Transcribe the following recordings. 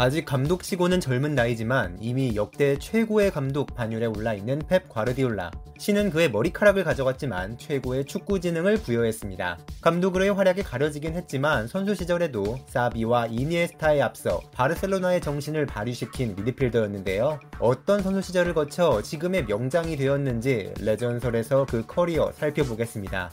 아직 감독치고는 젊은 나이지만 이미 역대 최고의 감독 반열에 올라있는 펩 과르디올라. 신은 그의 머리카락을 가져갔지만 최고의 축구 지능을 부여했습니다. 감독으로의 활약에 가려지긴 했지만 선수 시절에도 사비와 이니에스타에 앞서 바르셀로나의 정신을 발휘시킨 미드필더였는데요. 어떤 선수 시절을 거쳐 지금의 명장이 되었는지 레전설에서 그 커리어 살펴보겠습니다.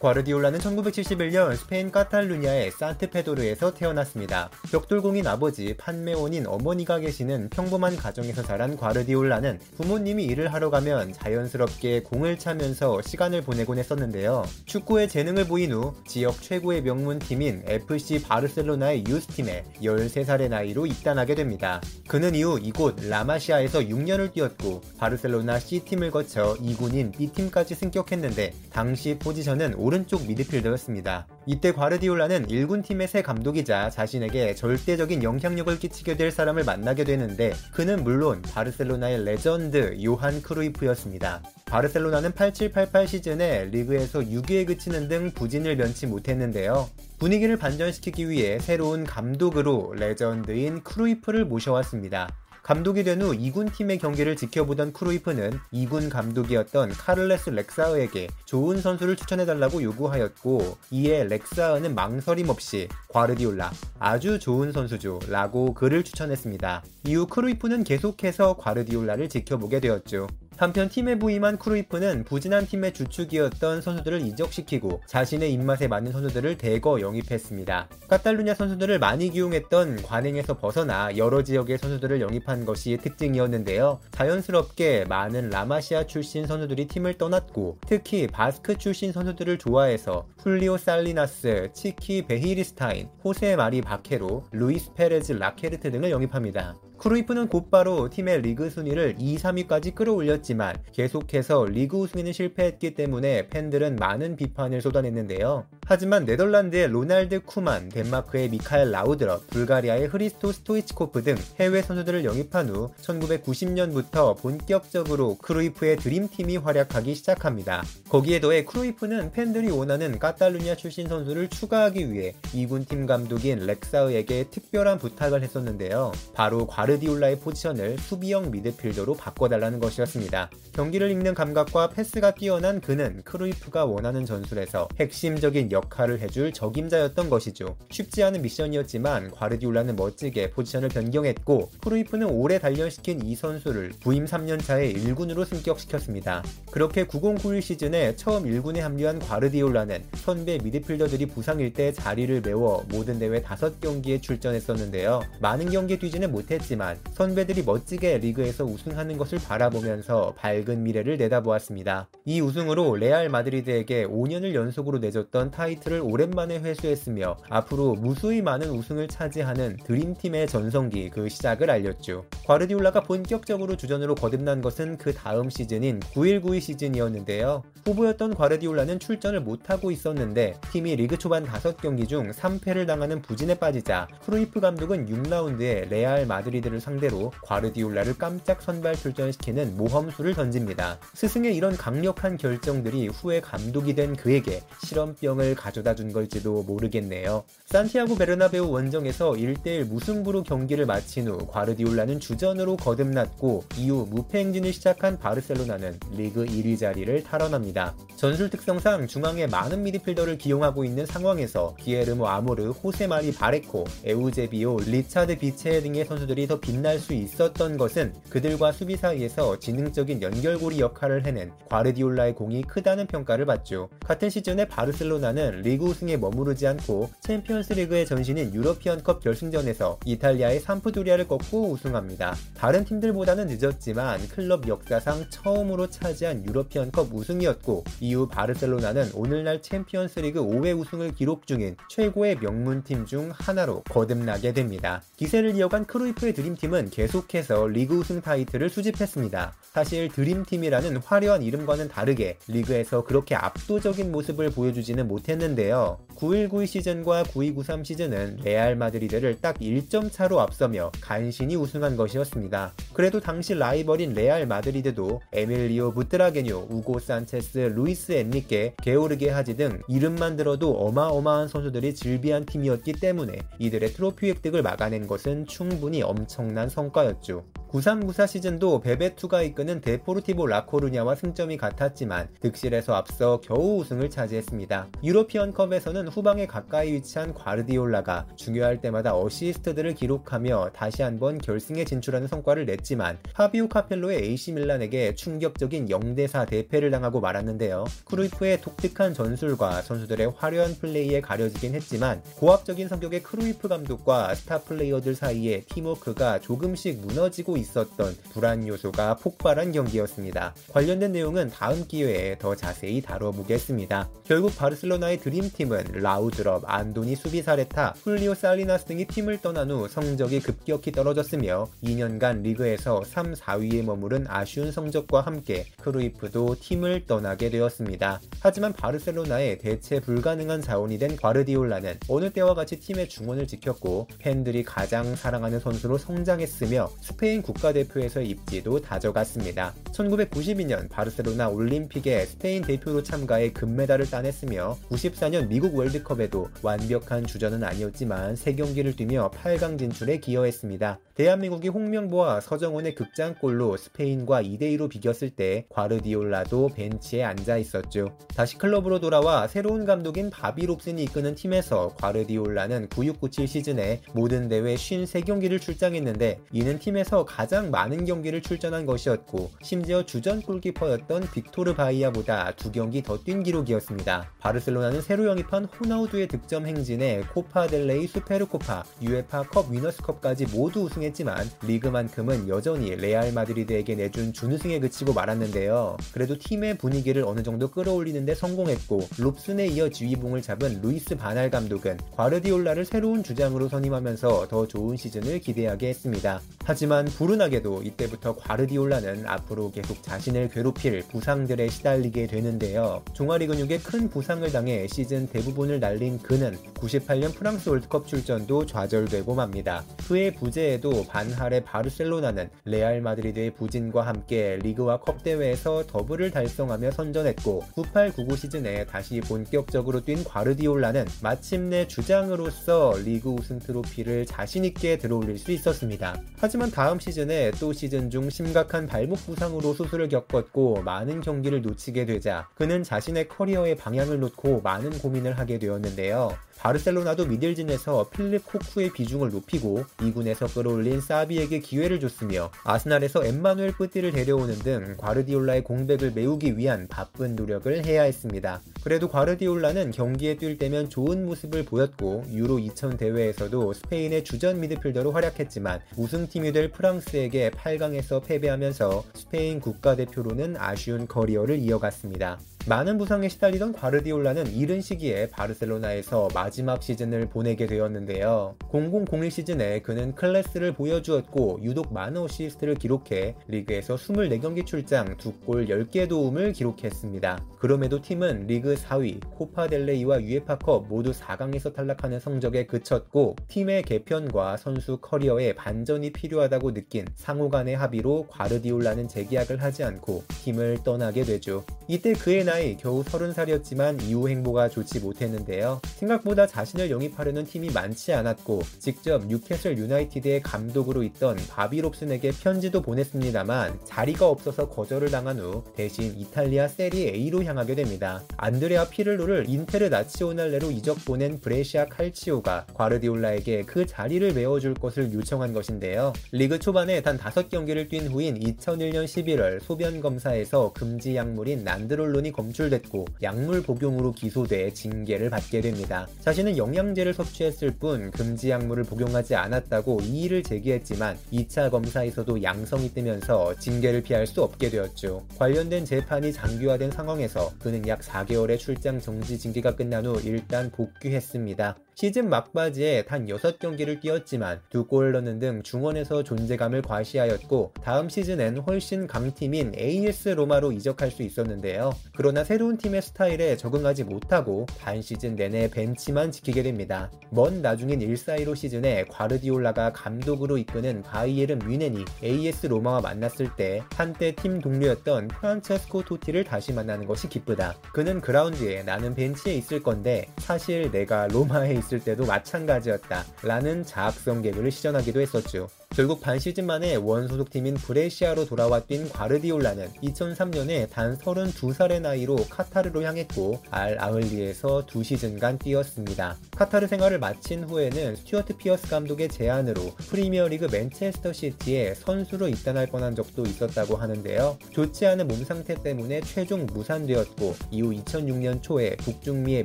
과르디올라는 1971년 스페인 카탈루냐의 산트페도르에서 태어났습니다. 벽돌공인 아버지 판매원인 어머니가 계시는 평범한 가정에서 자란 과르디올라는 부모님이 일을 하러 가면 자연스럽게 공을 차면서 시간을 보내곤 했었는데요. 축구에 재능을 보인 후 지역 최고의 명문팀인 FC 바르셀로나의 유스팀에 13살의 나이로 입단하게 됩니다. 그는 이후 이곳 라마시아에서 6년을 뛰었고 바르셀로나 C팀을 거쳐 2군인 B팀까지 승격했는데 당시 포지션은 오른쪽 미드필더였습니다. 이때 과르디올라는 1군 팀의 새 감독이자 자신에게 절대적인 영향력을 끼치게 될 사람을 만나게 되는데 그는 물론 바르셀로나의 레전드 요한 크루이프였습니다. 바르셀로나는 8788 시즌에 리그에서 6위에 그치는 등 부진을 면치 못했는데요. 분위기를 반전시키기 위해 새로운 감독으로 레전드인 크루이프를 모셔왔습니다. 감독이 된 후 2군 팀의 경기를 지켜보던 크루이프는 2군 감독이었던 카를레스 렉사흐에게 좋은 선수를 추천해달라고 요구하였고 이에 렉사흐는 망설임 없이 과르디올라 아주 좋은 선수죠 라고 그를 추천했습니다. 이후 크루이프는 계속해서 과르디올라를 지켜보게 되었죠. 한편 팀에 부임한 크루이프는 부진한 팀의 주축이었던 선수들을 이적시키고 자신의 입맛에 맞는 선수들을 대거 영입했습니다. 카탈루냐 선수들을 많이 기용했던 관행에서 벗어나 여러 지역의 선수들을 영입한 것이 특징이었는데요. 자연스럽게 많은 라마시아 출신 선수들이 팀을 떠났고 특히 바스크 출신 선수들을 좋아해서 훌리오 살리나스, 치키 베히리스타인, 호세 마리 바케로, 루이스 페레즈 라케르트 등을 영입합니다. 크루이프는 곧바로 팀의 리그 순위를 2, 3위까지 끌어올렸지만 계속해서 리그 우승에는 실패했기 때문에 팬들은 많은 비판을 쏟아냈는데요. 하지만 네덜란드의 로날드 쿠만, 덴마크의 미카엘 라우드럽, 불가리아의 흐리스토 스토이치코프 등 해외 선수들을 영입한 후 1990년부터 본격적으로 크루이프의 드림팀이 활약하기 시작합니다. 거기에 더해 크루이프는 팬들이 원하는 카탈루냐 출신 선수를 추가하기 위해 2군 팀 감독인 렉사흐에게 특별한 부탁을 했었는데요. 바로 과르디올라의 포지션을 수비형 미드필더로 바꿔달라는 것이었습니다. 경기를 읽는 감각과 패스가 뛰어난 그는 크루이프가 원하는 전술에서 핵심적인 역할을 해줄 적임자였던 것이죠. 쉽지 않은 미션이었지만 과르디올라는 멋지게 포지션을 변경했고 크루이프는 오래 단련시킨 이 선수를 부임 3년차에 1군으로 승격시켰습니다. 그렇게 9091 시즌에 처음 1군에 합류한 과르디올라는 선배 미드필더들이 부상일 때 자리를 메워 모든 대회 5경기에 출전했었는데요. 많은 경기에 뛰지는 못했지만 했지만 선배들이 멋지게 리그에서 우승하는 것을 바라보면서 밝은 미래를 내다보았습니다. 이 우승으로 레알 마드리드에게 5년을 연속으로 내줬던 타이틀을 오랜만에 회수했으며 앞으로 무수히 많은 우승을 차지하는 드림팀의 전성기 그 시작을 알렸죠. 과르디올라가 본격적으로 주전으로 거듭난 것은 그 다음 시즌인 9192 시즌이었는데요. 후보였던 과르디올라는 출전을 못하고 있었는데 팀이 리그 초반 5경기 중 3패를 당하는 부진에 빠지자 크루이프 감독은 6라운드에 레알 마드리드 를 상대로 과르디올라를 깜짝 선발 출전시키는 모험수를 던집니다. 스승의 이런 강력한 결정들이 후에 감독이 된 그에게 실험병을 가져다 준 걸지도 모르겠네요. 산티아고 베르나베우 원정에서 1대1 무승부로 경기를 마친 후 과르디올라는 주전으로 거듭났고 이후 무패 행진을 시작한 바르셀로나는 리그 1위 자리를 탈환합니다. 전술 특성상 중앙에 많은 미드필더를 기용하고 있는 상황에서 기예르모 아모르, 호세 마리 바케로, 에우제비오, 리차드 비체 등의 선수들이 더 빛날 수 있었던 것은 그들과 수비 사이에서 지능적인 연결고리 역할을 해낸 과르디올라의 공이 크다는 평가를 받죠. 같은 시즌에 바르셀로나는 리그 우승에 머무르지 않고 챔피언스 리그의 전신인 유러피언컵 결승전에서 이탈리아의 삼프도리아를 꺾고 우승합니다. 다른 팀들보다는 늦었지만 클럽 역사상 처음으로 차지한 유러피언컵 우승이었고 이후 바르셀로나는 오늘날 챔피언스 리그 5회 우승을 기록 중인 최고의 명문팀 중 하나로 거듭나게 됩니다. 기세를 이어간 크루이프의 드림 드림팀은 계속해서 리그 우승 타이틀을 수집했습니다. 사실 드림팀이라는 화려한 이름과는 다르게 리그에서 그렇게 압도적인 모습을 보여주지는 못했는데요. 9192 시즌과 9293 시즌은 레알 마드리드를 딱 1점 차로 앞서며 간신히 우승한 것이 것이었습니다. 그래도 당시 라이벌인 레알 마드리드도 에밀리오 부트라게뇨, 우고 산체스, 루이스 엔리케, 게오르게 하지 등 이름만 들어도 어마어마한 선수들이 즐비한 팀이었기 때문에 이들의 트로피 획득을 막아낸 것은 충분히 엄청난 성과였죠. 9394 시즌도 베베투가 이끄는 데포르티보 라코르냐와 승점이 같았지만 득실에서 앞서 겨우 우승을 차지했습니다. 유로피언컵에서는 후방에 가까이 위치한 과르디올라가 중요할 때마다 어시스트들을 기록하며 다시 한번 결승에 진출하는 성과를 냈지만 파비오 카펠로의 AC 밀란에게 충격적인 0대4 대패를 당하고 말았는데요. 크루이프의 독특한 전술과 선수들의 화려한 플레이에 가려지긴 했지만 고압적인 성격의 크루이프 감독과 스타 플레이어들 사이에 팀워크가 조금씩 무너지고 있었던 불안 요소가 폭발한 경기였습니다. 관련된 내용은 다음 기회에 더 자세히 다뤄보겠습니다. 결국 바르셀로나의 드림팀은 라우드럽, 안도니 수비사레타, 훌리오 살리나스 등이 팀을 떠난 후 성적이 급격히 떨어졌으며 2년간 리그에서 3, 4위에 머무른 아쉬운 성적과 함께 크루이프도 팀을 떠나게 되었습니다. 하지만 바르셀로나의 대체 불가능한 자원이 된 과르디올라는 여느 때와 같이 팀의 중원을 지켰고 팬들이 가장 사랑하는 선수로 성장했으며 스페인 국가대표에서의 입지도 다져갔습니다. 1992년 바르셀로나 올림픽에 스페인 대표로 참가해 금메달을 따냈으며 94년 미국 월드컵에도 완벽한 주전은 아니었지만 3경기를 뛰며 8강 진출에 기여했습니다. 대한민국이 홍명보와 서정원의 극장골로 스페인과 2대2로 비겼을 때 과르디올라도 벤치에 앉아 있었죠. 다시 클럽으로 돌아와 새로운 감독인 바비 롭슨이 이끄는 팀에서 과르디올라는 9697 시즌에 모든 대회 53경기를 출장했는데 이는 팀에서 가장 많은 경기를 출전한 것이었고 심지어 주전 골키퍼였던 빅토르 바이아보다 두 경기 더 뛴 기록이었습니다. 바르셀로나는 새로 영입한 호나우두의 득점 행진에 코파 델레이 수페르코파, 유에파 컵 위너스컵까지 모두 우승했지만 리그만큼은 여전히 레알 마드리드에게 내준 준우승에 그치고 말았는데요. 그래도 팀의 분위기를 어느 정도 끌어올리는데 성공했고 롭슨에 이어 지휘봉을 잡은 루이스 반할 감독은 과르디올라를 새로운 주장으로 선임하면서 더 좋은 시즌을 기대하게 했습니다. 하지만 불운하게도 이때부터 과르디올라는 앞으로 계속 자신을 괴롭힐 부상들에 시달리게 되는데요. 종아리 근육에 큰 부상을 당해 시즌 대부분을 날린 그는 98년 프랑스 월드컵 출전도 좌절되고 맙니다. 그의 부재에도 반할의 바르셀로나는 레알 마드리드의 부진과 함께 리그와 컵 대회에서 더블을 달성하며 선전했고 98-99 시즌에 다시 본격적으로 뛴 과르디올라는 마침내 주장으로서 리그 우승 트로피를 자신있게 들어올릴 수 있었습니다. 하지만 다음 시즌에 또 시즌 중 심각한 발목 부상으로 수술을 겪었고 많은 경기를 놓치게 되자 그는 자신의 커리어의 방향을 놓고 많은 고민을 하게 되었는데요. 바르셀로나도 미들진에서 필립 코쿠의 비중을 높이고 2군에서 끌어올린 사비에게 기회를 줬으며 아스날에서 엠마누엘 뿌띠를 데려오는 등 과르디올라의 공백을 메우기 위한 바쁜 노력을 해야 했습니다. 그래도 과르디올라는 경기에 뛸 때면 좋은 모습을 보였고 유로 2000 대회에서도 스페인의 주전 미드필더로 활약했지만 우승팀이 될 프랑스에게 8강에서 패배하면서 스페인 국가대표로는 아쉬운 커리어를 이어갔습니다. 많은 부상에 시달리던 과르디올라는 이른 시기에 바르셀로나에서 마지막 시즌을 보내게 되었는데요. 0001 시즌에 그는 클래스를 보여주었고 유독 많은 어시스트를 기록해 리그에서 24경기 출장 2골 10개 도움을 기록했습니다. 그럼에도 팀은 리그 4위, 코파델레이와 유에파컵 모두 4강에서 탈락하는 성적에 그쳤고 팀의 개편과 선수 커리어에 반전이 필요하다고 느낀 상호 간의 합의로 과르디올라는 재계약을 하지 않고 팀을 떠나게 되죠. 이때 그의 나이 겨우 30살이었지만 이후 행보가 좋지 못했는데요. 생각보다 자신을 영입하려는 팀이 많지 않았고 직접 뉴캐슬 유나이티드의 감독으로 있던 바비 롭슨에게 편지도 보냈습니다만 자리가 없어서 거절을 당한 후 대신 이탈리아 세리 A로 향하게 됩니다. 안드레아 피를로를 인테르 나치오날레로 이적 보낸 브레시아 칼치오가 과르디올라에게 그 자리를 메워줄 것을 요청한 것인데요. 리그 초반에 단 5경기를 뛴 후인 2001년 11월 소변 검사에서 금지 약물인 난드롤론이 검출됐고 약물 복용으로 기소돼 징계를 받게 됩니다. 자신은 영양제를 섭취했을 뿐 금지 약물을 복용하지 않았다고 이의를 제기했지만 2차 검사에서도 양성이 뜨면서 징계를 피할 수 없게 되었죠. 관련된 재판이 장기화된 상황에서 그는 약 4개월의 출장 정지 징계가 끝난 후 일단 복귀했습니다. 시즌 막바지에 단 6경기를 뛰었지만 두 골을 넣는 등 중원에서 존재감을 과시하였고 다음 시즌엔 훨씬 강팀인 AS 로마로 이적할 수 있었는데요. 그러나 새로운 팀의 스타일에 적응하지 못하고 반 시즌 내내 벤치만 지키게 됩니다. 먼 나중인 1-4-15 시즌에 과르디올라가 감독으로 이끄는 바이에른 뮌헨이 AS 로마와 만났을 때 한때 팀 동료였던 프란체스코 토티를 다시 만나는 것이 기쁘다. 그는 그라운드에 나는 벤치에 있을 건데 사실 내가 로마에 있을 때도 마찬가지였다. 라는 자학성 개그를 시전하기도 했었죠. 결국 반 시즌 만에 원소속팀인 브레시아로 돌아와 뛴 과르디올라는 2003년에 단 32살의 나이로 카타르로 향했고 알 아흘리에서 두 시즌간 뛰었습니다. 카타르 생활을 마친 후에는 스튜어트 피어스 감독의 제안으로 프리미어리그 맨체스터 시티에 선수로 입단할 뻔한 적도 있었다고 하는데요. 좋지 않은 몸 상태 때문에 최종 무산되었고 이후 2006년 초에 북중미의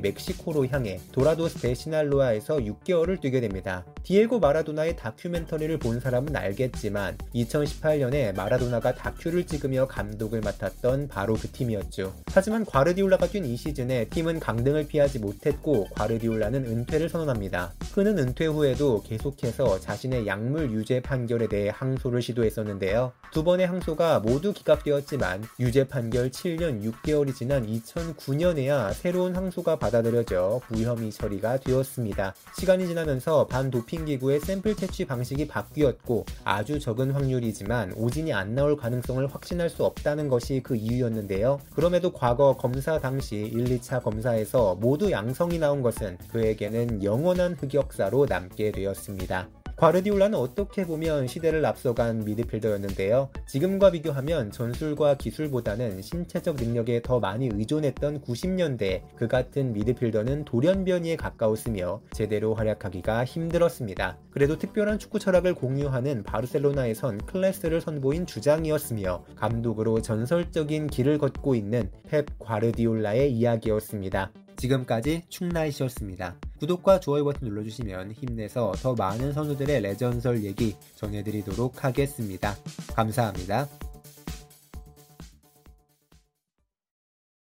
멕시코로 향해 도라도스 데시날로아에서 6개월을 뛰게 됩니다. 디에고 마라도나의 다큐멘터리를 본 사람은 알겠지만 2018년에 마라도나가 다큐를 찍으며 감독을 맡았던 바로 그 팀이었죠. 하지만 과르디올라가 뛴 이 시즌에 팀은 강등을 피하지 못했고 과르디올라는 은퇴를 선언합니다. 그는 은퇴 후에도 계속해서 자신의 약물 유죄 판결에 대해 항소를 시도했었는데요. 두 번의 항소가 모두 기각되었지만 유죄 판결 7년 6개월이 지난 2009년에야 새로운 항소가 받아들여져 무혐의 처리가 되었습니다. 시간이 지나면서 반도핑기구의 샘플 채취 방식이 바뀌었고 있고 아주 적은 확률이지만 오진이 안 나올 가능성을 확신할 수 없다는 것이 그 이유였는데요. 그럼에도 과거 검사 당시 1, 2차 검사에서 모두 양성이 나온 것은 그에게는 영원한 흑역사로 남게 되었습니다. 과르디올라는 어떻게 보면 시대를 앞서간 미드필더였는데요. 지금과 비교하면 전술과 기술보다는 신체적 능력에 더 많이 의존했던 90년대 그 같은 미드필더는 돌연변이에 가까웠으며 제대로 활약하기가 힘들었습니다. 그래도 특별한 축구 철학을 공유하는 바르셀로나에선 클래스를 선보인 주장이었으며 감독으로 전설적인 길을 걷고 있는 펩 과르디올라의 이야기였습니다. 지금까지 충나이시였습니다. 구독과 좋아요 버튼 눌러주시면 힘내서 더 많은 선수들의 레전설 얘기 전해드리도록 하겠습니다. 감사합니다.